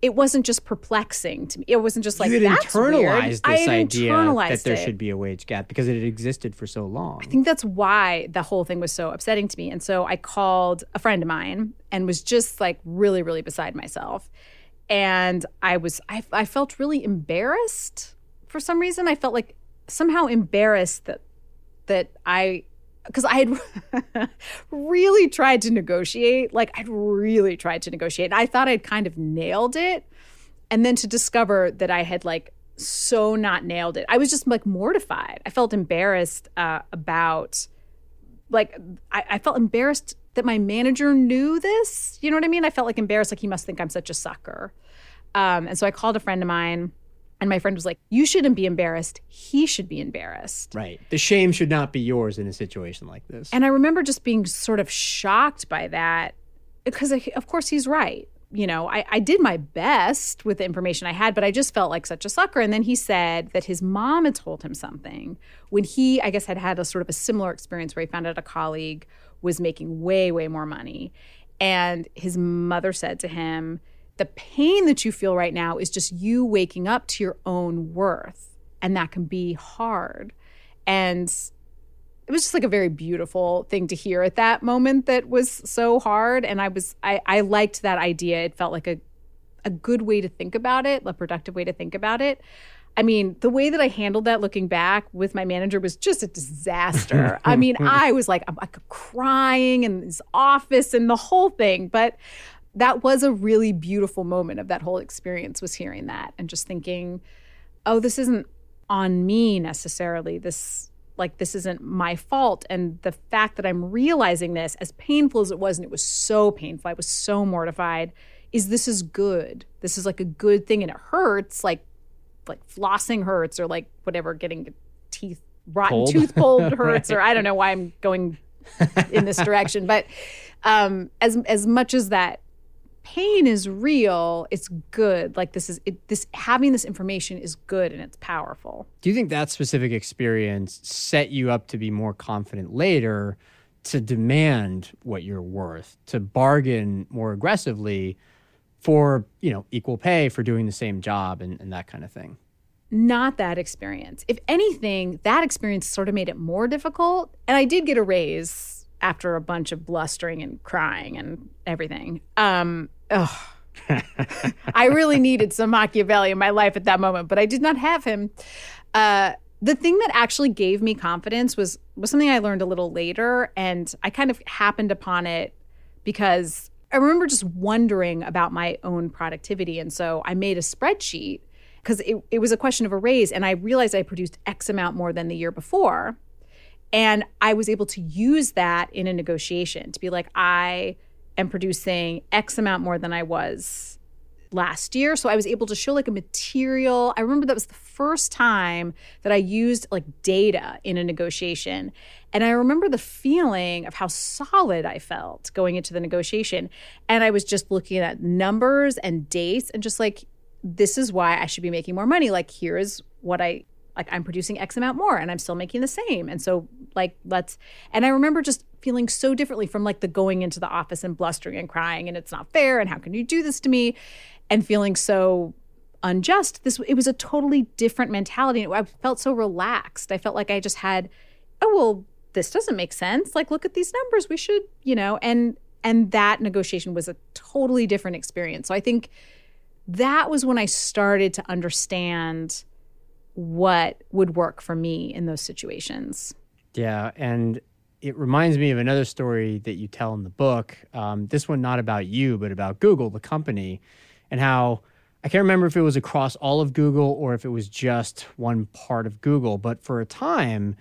it wasn't just perplexing to me. It wasn't just like you had internalized weird. this had idea internalized that there it. should be a wage gap because it had existed for so long I think that's why the whole thing was so upsetting to me. And so I called a friend of mine and was just like really, really beside myself. And I was, I, I felt really embarrassed for some reason. I felt like somehow embarrassed that, that I, because I had really tried to negotiate. Like I'd really tried to negotiate. I thought I'd kind of nailed it. And then to discover that I had like so not nailed it. I was just like mortified. I felt embarrassed uh, about, like, I, I felt embarrassed that my manager knew this. You know what I mean? I felt like embarrassed, like he must think I'm such a sucker. Um, and so I called a friend of mine, and my friend was like, "You shouldn't be embarrassed. He should be embarrassed." right the shame should not be yours in a situation like this And I remember just being sort of shocked by that because, of course, he's right. You know, I, I did my best with the information I had, but I just felt like such a sucker. And then he said that his mom had told him something when he, I guess, had had a sort of a similar experience where he found out a colleague was making way, way more money. And his mother said to him, The pain that you feel right now is just you waking up to your own worth. And that can be hard. And it was just like a very beautiful thing to hear at that moment that was so hard and i was i, I liked that idea it felt like a, a good way to think about it a productive way to think about it i mean the way that i handled that looking back with my manager was just a disaster i mean i was like i'm like crying in his office and the whole thing but that was a really beautiful moment of that whole experience was hearing that and just thinking oh this isn't on me necessarily this like this isn't my fault and the fact that i'm realizing this as painful as it was and it was so painful i was so mortified is this is good this is like a good thing and it hurts like like flossing hurts or like whatever getting teeth rotten Pulled. tooth pulled hurts Right. or I don't know why I'm going in this direction, but um, as as much as that pain is real, it's good. Like this is it, this having this information is good and it's powerful. Do you think that specific experience set you up to be more confident later to demand what you're worth, to bargain more aggressively for, you know, equal pay for doing the same job and, and that kind of thing? Not that experience. If anything, that experience sort of made it more difficult. And I did get a raise after a bunch of blustering and crying and everything. Um, ugh. I really needed some Machiavelli in my life at that moment, but I did not have him. Uh, the thing that actually gave me confidence was was something I learned a little later, and I kind of happened upon it because I remember just wondering about my own productivity, and so I made a spreadsheet because it, it was a question of a raise, and I realized I produced X amount more than the year before, and I was able to use that in a negotiation to be like, I am producing X amount more than I was last year. So I was able to show like a material. I remember that was the first time that I used like data in a negotiation. And I remember the feeling of how solid I felt going into the negotiation. And I was just looking at numbers and dates and just like, this is why I should be making more money. Like, here is what I like I'm producing X amount more and I'm still making the same. And so like let's and I remember just feeling so differently from like the going into the office and blustering and crying and it's not fair and how can you do this to me and feeling so unjust. This it was a totally different mentality. I felt so relaxed. I felt like I just had oh well this doesn't make sense. Like look at these numbers. We should, you know, and and that negotiation was a totally different experience. So I think that was when I started to understand what would work for me in those situations. Yeah, and it reminds me of another story that you tell in the book. Um, this one not about you, but about Google, the company, and how I can't remember if it was across all of Google or if it was just one part of Google. But for a time,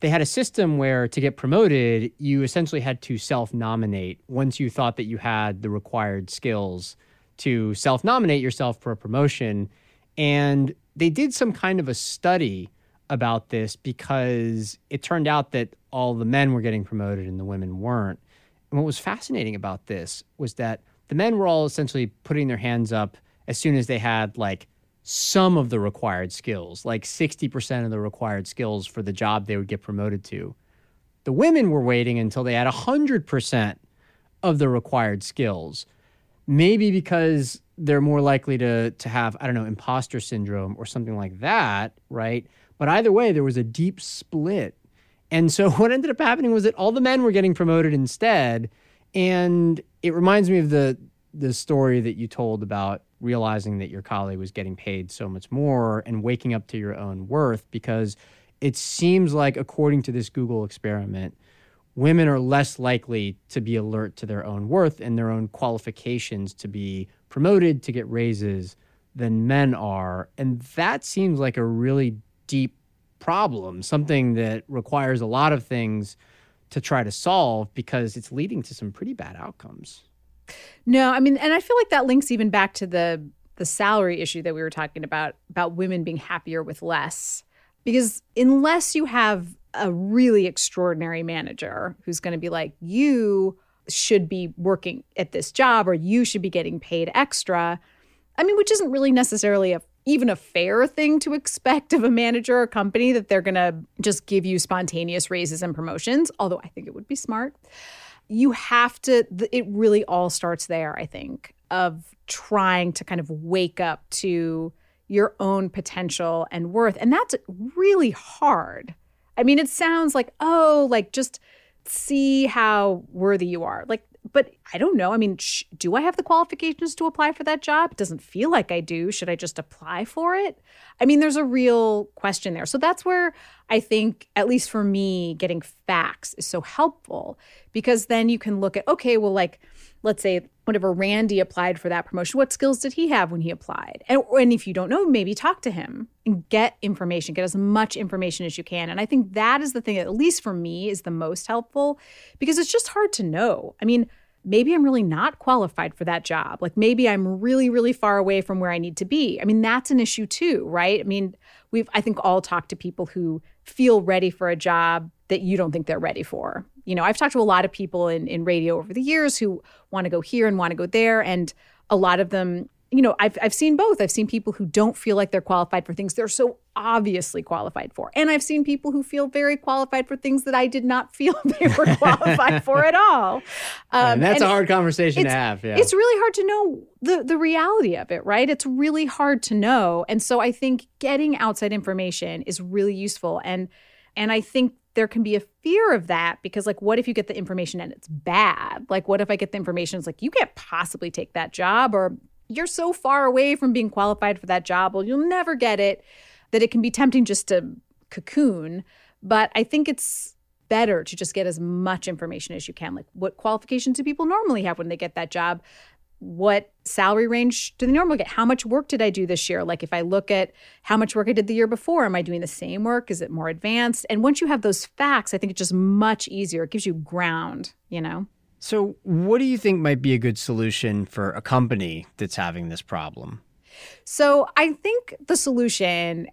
they had a system where to get promoted, you essentially had to self-nominate once you thought that you had the required skills to self-nominate yourself for a promotion. And they did some kind of a study about this because it turned out that all the men were getting promoted and the women weren't. And what was fascinating about this was that the men were all essentially putting their hands up as soon as they had like some of the required skills, like 60% of the required skills for the job they would get promoted to. The women were waiting until they had 100% of the required skills. Maybe because they're more likely to to have I don't know imposter syndrome or something like that, right? But either way, there was a deep split. And so what ended up happening was that all the men were getting promoted instead. And it reminds me of the the story that you told about realizing that your colleague was getting paid so much more and waking up to your own worth because it seems like according to this Google experiment, women are less likely to be alert to their own worth and their own qualifications to be promoted to get raises than men are. And that seems like a really deep problem, something that requires a lot of things to try to solve because it's leading to some pretty bad outcomes. No, I mean, and I feel like that links even back to the the salary issue that we were talking about about women being happier with less. Because unless you have a really extraordinary manager who's going to be like, you should be working at this job or you should be getting paid extra. I mean, which isn't really necessarily a even a fair thing to expect of a manager or company that they're going to just give you spontaneous raises and promotions, although I think it would be smart. You have to it really all starts there, I think, of trying to kind of wake up to your own potential and worth. And that's really hard. I mean, it sounds like, oh, like just see how worthy you are. Like, but I don't know. I mean, sh- do I have the qualifications to apply for that job? It doesn't feel like I do. Should I just apply for it? I mean, there's a real question there. So that's where I think, at least for me, getting facts is so helpful because then you can look at, okay, well, like, let's say whatever Randy applied for that promotion, what skills did he have when he applied? And, and if you don't know, maybe talk to him and get information, get as much information as you can. And I think that is the thing, at least for me, is the most helpful because it's just hard to know. I mean, maybe I'm really not qualified for that job. Like maybe I'm really, really far away from where I need to be. I mean, that's an issue too, right? I mean, we've, I think, all talked to people who feel ready for a job that you don't think they're ready for. You know, I've talked to a lot of people in, in radio over the years who want to go here and want to go there. And a lot of them you know, I've I've seen both. I've seen people who don't feel like they're qualified for things they're so obviously qualified for. And I've seen people who feel very qualified for things that I did not feel they were qualified for at all. Um, and that's and a hard conversation to have. Yeah. It's really hard to know the the reality of it, right? It's really hard to know. And so I think getting outside information is really useful. And and I think there can be a fear of that because like what if you get the information and it's bad like what if i get the information it's like you can't possibly take that job or you're so far away from being qualified for that job, well, you'll never get it, that it can be tempting just to cocoon. But I think it's better to just get as much information as you can. Like, what qualifications do people normally have when they get that job? What salary range do they normally get? How much work did I do this year? Like, if I look at how much work I did the year before, am I doing the same work? Is it more advanced? And once you have those facts, I think it's just much easier. It gives you ground, you know? So, what do you think might be a good solution for a company that's having this problem? So, I think the solution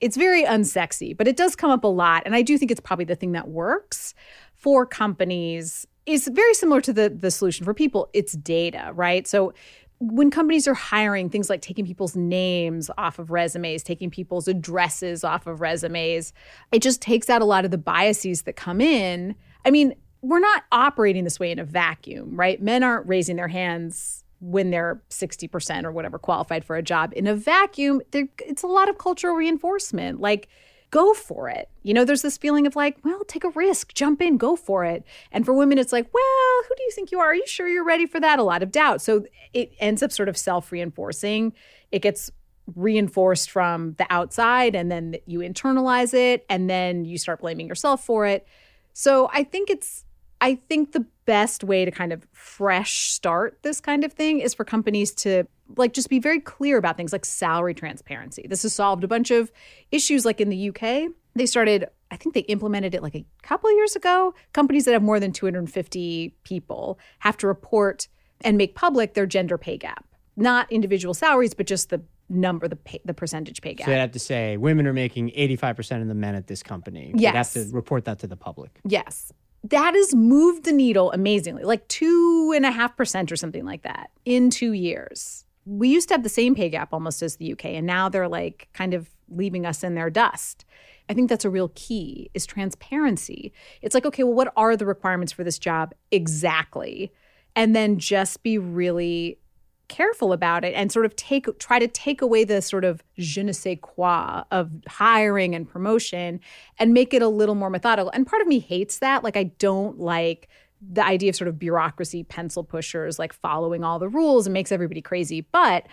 it's very unsexy, but it does come up a lot and I do think it's probably the thing that works for companies is very similar to the the solution for people. It's data, right? So, when companies are hiring things like taking people's names off of resumes, taking people's addresses off of resumes, it just takes out a lot of the biases that come in. I mean, we're not operating this way in a vacuum, right? Men aren't raising their hands when they're 60% or whatever qualified for a job. In a vacuum, it's a lot of cultural reinforcement. Like, go for it. You know, there's this feeling of like, well, take a risk, jump in, go for it. And for women, it's like, well, who do you think you are? Are you sure you're ready for that? A lot of doubt. So it ends up sort of self reinforcing. It gets reinforced from the outside, and then you internalize it, and then you start blaming yourself for it. So I think it's I think the best way to kind of fresh start this kind of thing is for companies to like just be very clear about things like salary transparency. This has solved a bunch of issues like in the UK. They started I think they implemented it like a couple years ago. Companies that have more than 250 people have to report and make public their gender pay gap. Not individual salaries, but just the number, the pay, the percentage pay gap. So they have to say women are making 85% of the men at this company. Yes. They have to report that to the public. Yes that has moved the needle amazingly, like two and a half percent or something like that in two years. We used to have the same pay gap almost as the UK, and now they're like kind of leaving us in their dust. I think that's a real key is transparency. It's like, okay, well, what are the requirements for this job exactly? And then just be really careful about it and sort of take try to take away the sort of je ne sais quoi of hiring and promotion and make it a little more methodical. And part of me hates that. Like I don't like the idea of sort of bureaucracy pencil pushers like following all the rules and makes everybody crazy. But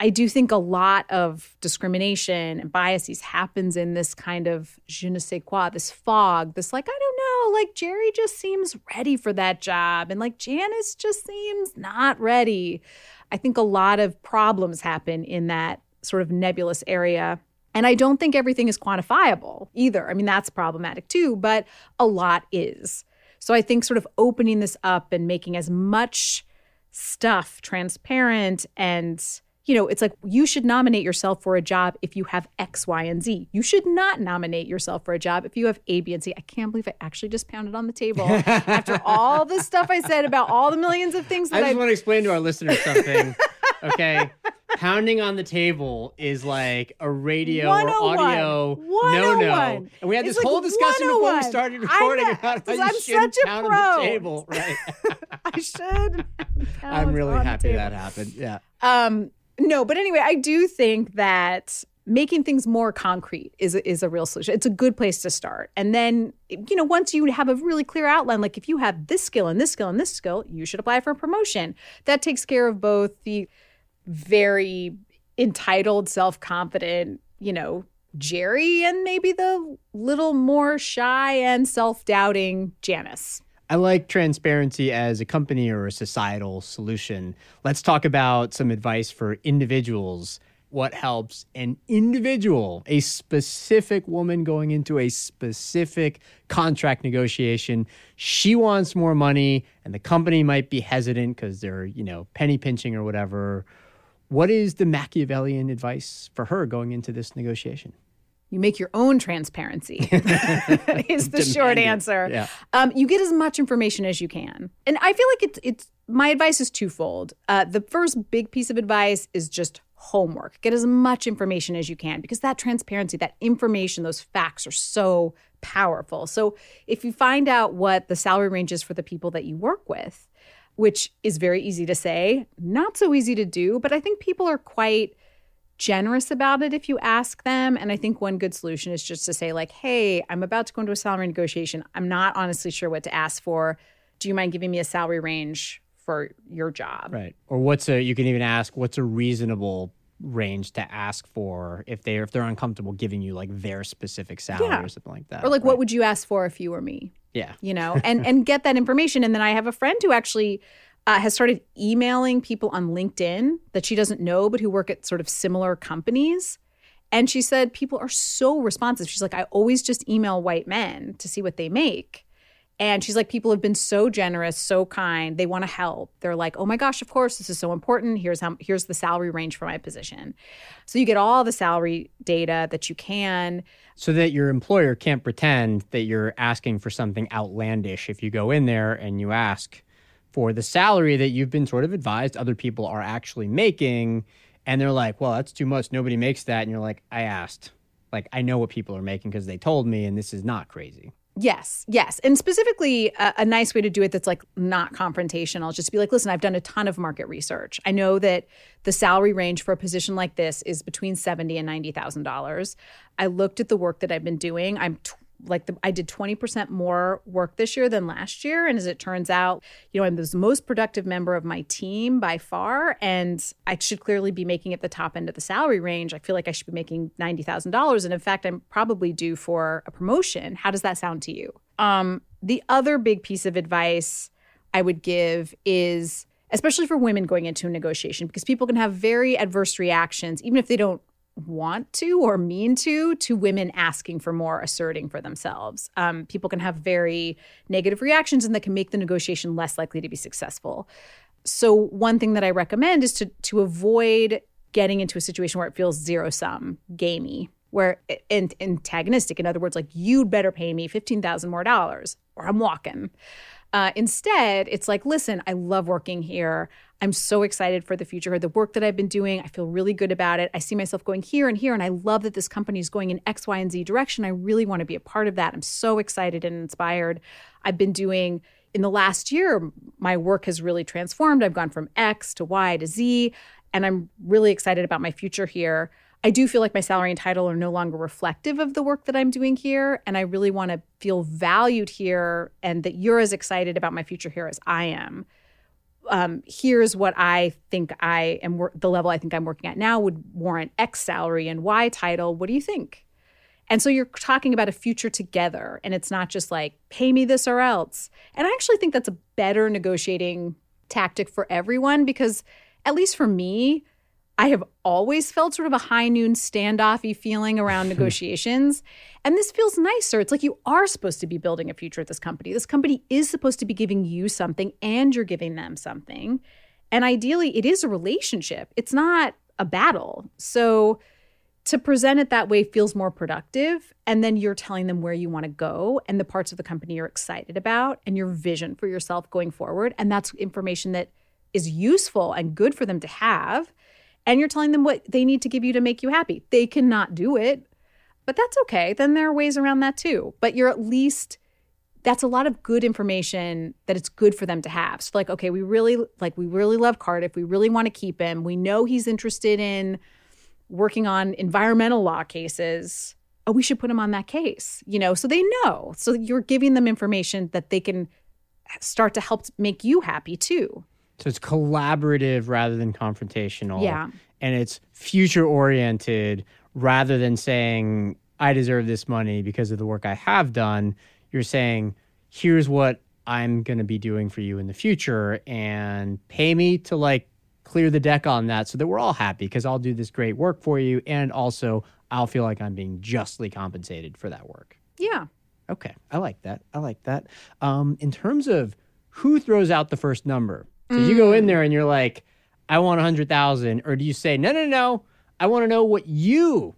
I do think a lot of discrimination and biases happens in this kind of je ne sais quoi, this fog, this like, I don't know, like Jerry just seems ready for that job. And like Janice just seems not ready. I think a lot of problems happen in that sort of nebulous area. And I don't think everything is quantifiable either. I mean, that's problematic too, but a lot is. So I think sort of opening this up and making as much stuff transparent and you know, it's like you should nominate yourself for a job if you have X, Y, and Z. You should not nominate yourself for a job if you have A, B, and C. I can't believe I actually just pounded on the table after all the stuff I said about all the millions of things that I just I've... want to explain to our listeners something. okay. Pounding on the table is like a radio or audio no no. And we had this whole discussion before we started recording about how you I'm shouldn't pound pro. on the table. Right. I should. I'm really happy that happened. Yeah. Um, no, but anyway, I do think that making things more concrete is is a real solution. It's a good place to start. And then, you know, once you have a really clear outline, like if you have this skill and this skill and this skill, you should apply for a promotion. That takes care of both the very entitled, self-confident, you know, Jerry and maybe the little more shy and self-doubting Janice. I like transparency as a company or a societal solution. Let's talk about some advice for individuals what helps an individual, a specific woman going into a specific contract negotiation. She wants more money, and the company might be hesitant because they're, you know, penny pinching or whatever. What is the Machiavellian advice for her going into this negotiation? You make your own transparency, is the short answer. Yeah. Um, you get as much information as you can. And I feel like it's, it's my advice is twofold. Uh, the first big piece of advice is just homework. Get as much information as you can because that transparency, that information, those facts are so powerful. So if you find out what the salary range is for the people that you work with, which is very easy to say, not so easy to do, but I think people are quite generous about it if you ask them. And I think one good solution is just to say, like, hey, I'm about to go into a salary negotiation. I'm not honestly sure what to ask for. Do you mind giving me a salary range for your job? Right. Or what's a you can even ask what's a reasonable range to ask for if they if they're uncomfortable giving you like their specific salary Yeah. or something like that. Or like, right? what would you ask for if you were me? Yeah. you know and and get that information and then i have a friend who actually uh, has started emailing people on linkedin that she doesn't know but who work at sort of similar companies. And she said people are so responsive. She's like i always just email white men to see what they make. And she's like people have been so generous so kind. They want to help. They're like oh my gosh of course this is so important. Here's how here's the salary range for my position. So you get all the salary data that you can. So that your employer can't pretend that you're asking for something outlandish if you go in there and you ask for the salary that you've been sort of advised other people are actually making and they're like, "Well, that's too much. Nobody makes that." And you're like, "I asked. Like I know what people are making because they told me and this is not crazy." Yes, yes. And specifically, a, a nice way to do it that's like not confrontational, just be like, listen, I've done a ton of market research. I know that the salary range for a position like this is between seventy and ninety thousand dollars. I looked at the work that I've been doing. I'm like the, I did twenty percent more work this year than last year, and as it turns out, you know, I'm the most productive member of my team by far, and I should clearly be making at the top end of the salary range. I feel like I should be making ninety thousand dollars, and in fact, I'm probably due for a promotion. How does that sound to you? Um, the other big piece of advice I would give is, especially for women going into a negotiation, because people can have very adverse reactions, even if they don't want to or mean to to women asking for more asserting for themselves. Um, people can have very negative reactions and that can make the negotiation less likely to be successful. So one thing that i recommend is to to avoid getting into a situation where it feels zero sum gamey where and antagonistic in other words like you'd better pay me 15000 more dollars or i'm walking. Uh, instead, it's like, listen, I love working here. I'm so excited for the future. The work that I've been doing, I feel really good about it. I see myself going here and here, and I love that this company is going in X, Y, and Z direction. I really want to be a part of that. I'm so excited and inspired. I've been doing in the last year, my work has really transformed. I've gone from X to Y to Z, and I'm really excited about my future here. I do feel like my salary and title are no longer reflective of the work that I'm doing here. And I really want to feel valued here and that you're as excited about my future here as I am. Um, here's what I think I am, wor- the level I think I'm working at now would warrant X salary and Y title. What do you think? And so you're talking about a future together. And it's not just like, pay me this or else. And I actually think that's a better negotiating tactic for everyone because, at least for me, I have always felt sort of a high noon standoffy feeling around negotiations. And this feels nicer. It's like you are supposed to be building a future at this company. This company is supposed to be giving you something and you're giving them something. And ideally, it is a relationship, it's not a battle. So to present it that way feels more productive. And then you're telling them where you want to go and the parts of the company you're excited about and your vision for yourself going forward. And that's information that is useful and good for them to have and you're telling them what they need to give you to make you happy. They cannot do it, but that's okay. Then there are ways around that too. But you're at least that's a lot of good information that it's good for them to have. So like, okay, we really like we really love Cardiff. We really want to keep him. We know he's interested in working on environmental law cases. Oh, we should put him on that case. You know, so they know. So you're giving them information that they can start to help make you happy too. So it's collaborative rather than confrontational. Yeah. And it's future oriented rather than saying, I deserve this money because of the work I have done. You're saying, here's what I'm going to be doing for you in the future and pay me to like clear the deck on that so that we're all happy because I'll do this great work for you and also I'll feel like I'm being justly compensated for that work. Yeah. Okay. I like that. I like that. Um, in terms of who throws out the first number, so you go in there and you're like, I want a hundred thousand, or do you say, no, no, no, I want to know what you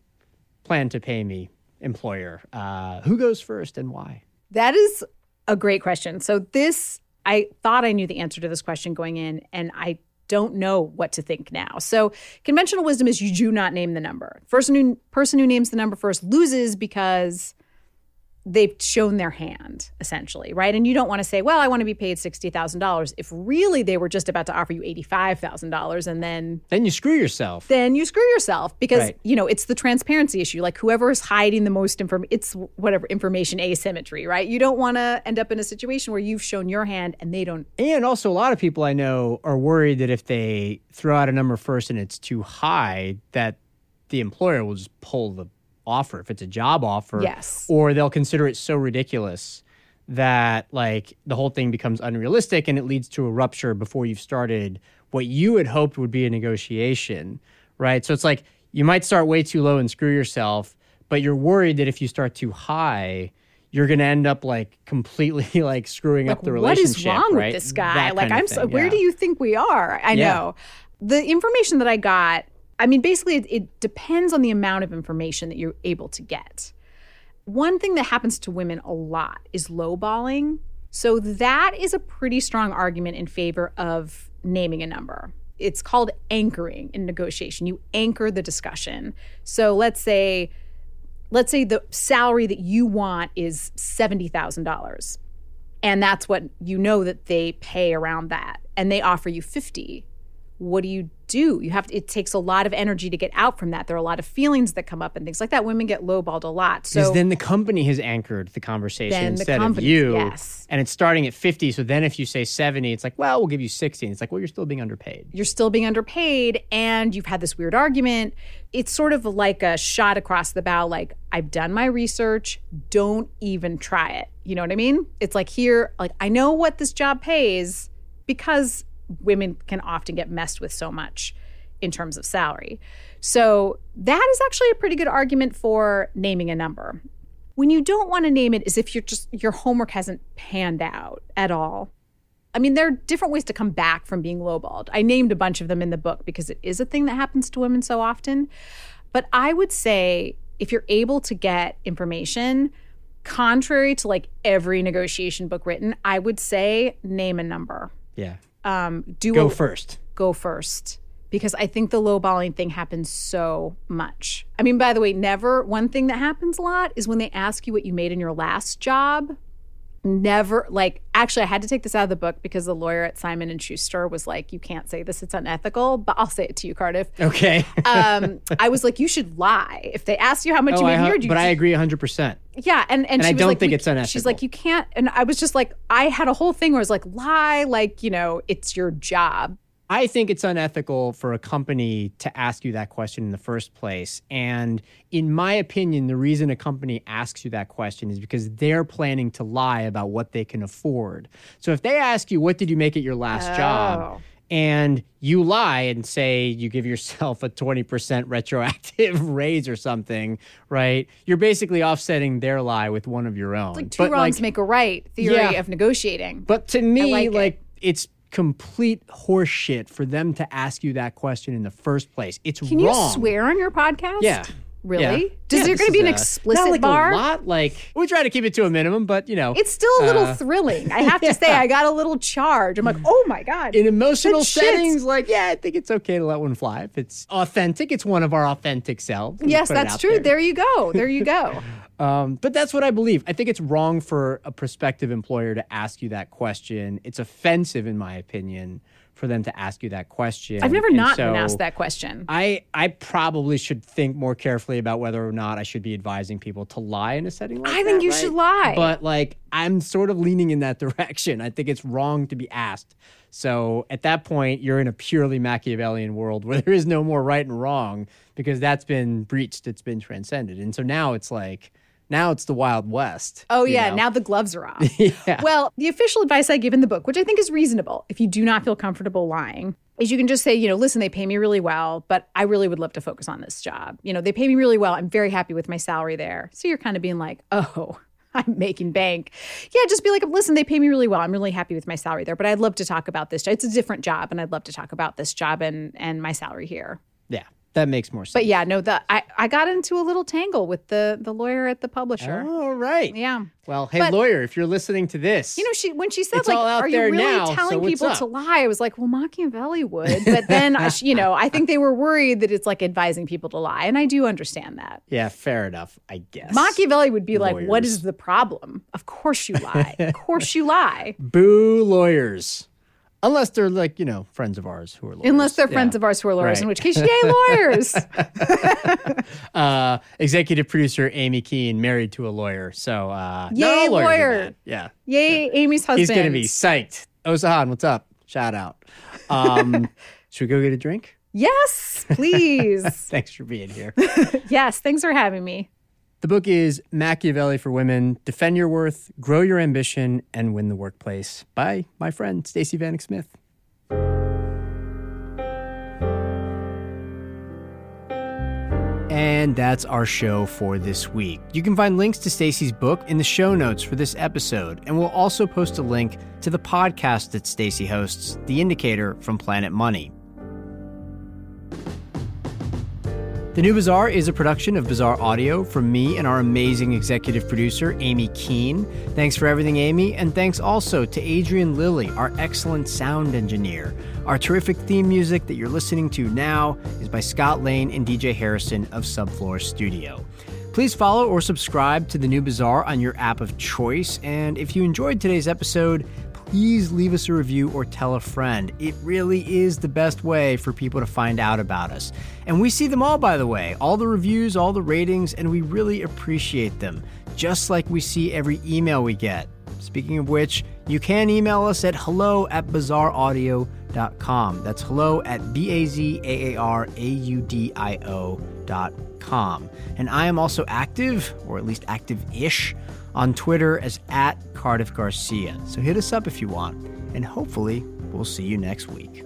plan to pay me, employer? Uh, who goes first and why? That is a great question. So this I thought I knew the answer to this question going in and I don't know what to think now. So conventional wisdom is you do not name the number. Who person who names the number first loses because they've shown their hand essentially, right? And you don't want to say, "Well, I want to be paid $60,000" if really they were just about to offer you $85,000 and then Then you screw yourself. then you screw yourself because Right. you know it's the transparency issue like whoever is hiding the most information it's whatever information asymmetry right you don't want to end up in a situation where you've shown your hand and they don't And also, a lot of people I know are worried that if they throw out a number first and it's too high, that the employer will just pull the offer if it's a job offer. Yes. Or they'll consider it so ridiculous that like the whole thing becomes unrealistic and it leads to a rupture before you've started what you had hoped would be a negotiation. Right. So it's like you might start way too low and screw yourself, but you're worried that if you start too high, you're going to end up like completely like screwing up the relationship. What is wrong right? with this guy That like i'm so where yeah. do you think we are i Yeah. know the information that i got i mean basically it, it depends on the amount of information that you're able to get. One thing that happens to women a lot is lowballing. So that is a pretty strong argument in favor of naming a number. It's called anchoring in negotiation. You anchor the discussion. So let's say let's say the salary that you want is $70,000 and that's what you know that they pay around that and they offer you 50 what do you do you have to, it takes a lot of energy to get out from that there are a lot of feelings that come up and things like that women get lowballed a lot Because so then the company has anchored the conversation the instead of you. yes. And it's starting at 50. So then if you say 70, it's like, well, we'll give you 60. And it's like, well, you're still being underpaid. you're still being underpaid and you've had this weird argument it's sort of like a shot across the bow like i've done my research don't even try it you know what i mean it's like here like i know what this job pays because women can often get messed with so much in terms of salary so that is actually a pretty good argument for naming a number when you don't want to name it is if you're just your homework hasn't panned out at all I mean, there are different ways to come back from being lowballed. I named a bunch of them in the book because it is a thing that happens to women so often. But I would say if you're able to get information, contrary to like every negotiation book written, I would say name a number. Yeah. Um, do Go a, first. go first because I think the lowballing thing happens so much. I mean, by the way, never one thing that happens a lot is when they ask you what you made in your last job. Never like actually I had to take this out of the book because the lawyer at Simon and Schuster was like, you can't say this, it's unethical, but I'll say it to you, Cardiff. Okay. Um, I was like, you should lie. If they ask you how much oh, you made here, you but I agree 100%. yeah, and and, And she I was don't like, think it's unethical. She's like, you can't, and I was just like, I had a whole thing where I was like, lie, like you know, it's your job. I think it's unethical for a company to ask you that question in the first place. And in my opinion, the reason a company asks you that question is because they're planning to lie about what they can afford. So if they ask you, What did you make at your last Oh. job? And you lie and say you give yourself a 20% retroactive raise or something, right? You're basically offsetting their lie with one of your own. Like two But, wrongs like, make a right theory Yeah. of negotiating. but to me, like like, it. it's complete horseshit for them to ask you that question in the first place. It's Can you swear on your podcast? Yeah. Really? Yeah. Does Yeah, there going to be an a- explicit not like bar? A lot, like we try to keep it to a minimum, but you know, It's still a little Uh, thrilling. I have to say. I got a little charge. I'm like, oh my god. in emotional settings, like yeah, I think it's okay to let one fly if it's authentic. It's one of our authentic selves. Yes, that's true. there. There you go. There you go. Um, but that's what I believe. I think it's wrong for a prospective employer to ask you that question. It's offensive, in my opinion, for them to ask you that question. I've never And not so been asked that question. I I probably should think more carefully about whether or not I should be advising people to lie in a setting like I that. think you right? should lie. But like I'm sort of leaning in that direction. I think it's wrong to be asked. So at that point, you're in a purely Machiavellian world where there is no more right and wrong because that's been breached. It's been transcended. And so now it's like now it's the Wild West. Oh yeah, know? now the gloves are off. yeah. Well, the official advice I give in the book, which I think is reasonable, if you do not feel comfortable lying, is you can just say, you know, listen, they pay me really well, but I really would love to focus on this job. You know, they pay me really well. I'm very happy with my salary there. So you're kind of being like, oh, I'm making bank. Yeah, just be like, listen, they pay me really well. I'm really happy with my salary there, but I'd love to talk about this. It's a different job, and I'd love to talk about this job and and my salary here. Yeah, that makes more sense. But yeah, no, the I, I got into a little tangle with the the lawyer at the publisher. All right. Yeah. Well, hey, But- lawyer, if you're listening to this, You know, she when she said like, "Are you really now, telling so people up? to lie?" I was like, "Well, Machiavelli would," but then I, you know, I think they were worried that it's like advising people to lie, and I do understand that. yeah, fair enough, I guess. Machiavelli would be like, what is the problem? Of course you lie. of course you lie." Boo lawyers. Unless they're like, you know, friends of ours who are lawyers. Unless they're friends Yeah. of ours who are lawyers, in which case, yay, lawyers! uh, executive producer Aimee Keane married to a lawyer. So, uh, Yay, all lawyers are lawyer. Yeah. yay, Aimee's husband. He's going to be psyched. Osahan, what's up? Shout out. Um, should we go get a drink? Yes, please. Thanks for being here. yes, thanks for having me. The book is Machiavelli for Women Defend Your Worth, Grow Your Ambition, and Win the Workplace by my friend, Stacey Vanek Smith. And that's our show for this week. You can find links to Stacey's book in the show notes for this episode, and we'll also post a link to the podcast that Stacey hosts, The Indicator from Planet Money. The New Bazaar is a production of Bazaar Audio from me and our amazing executive producer, Aimee Keane. Thanks for everything, Aimee, and thanks also to Adrian Lilly, our excellent sound engineer. Our terrific theme music that you're listening to now is by Scott Lane and DJ Harrison of Subfloor Studio. Please follow or subscribe to The New Bazaar on your app of choice, and if you enjoyed today's episode, please leave us a review or tell a friend. It really is the best way for people to find out about us. And we see them all, by the way all the reviews, all the ratings, and we really appreciate them, just like we see every email we get. Speaking of which, you can email us at hello at bazaaraudio.com. That's hello at B A Z A A R A U D I O dot com. And I am also active, or at least active ish, on Twitter as at Cardiff Garcia. So hit us up if you want, and hopefully we'll see you next week.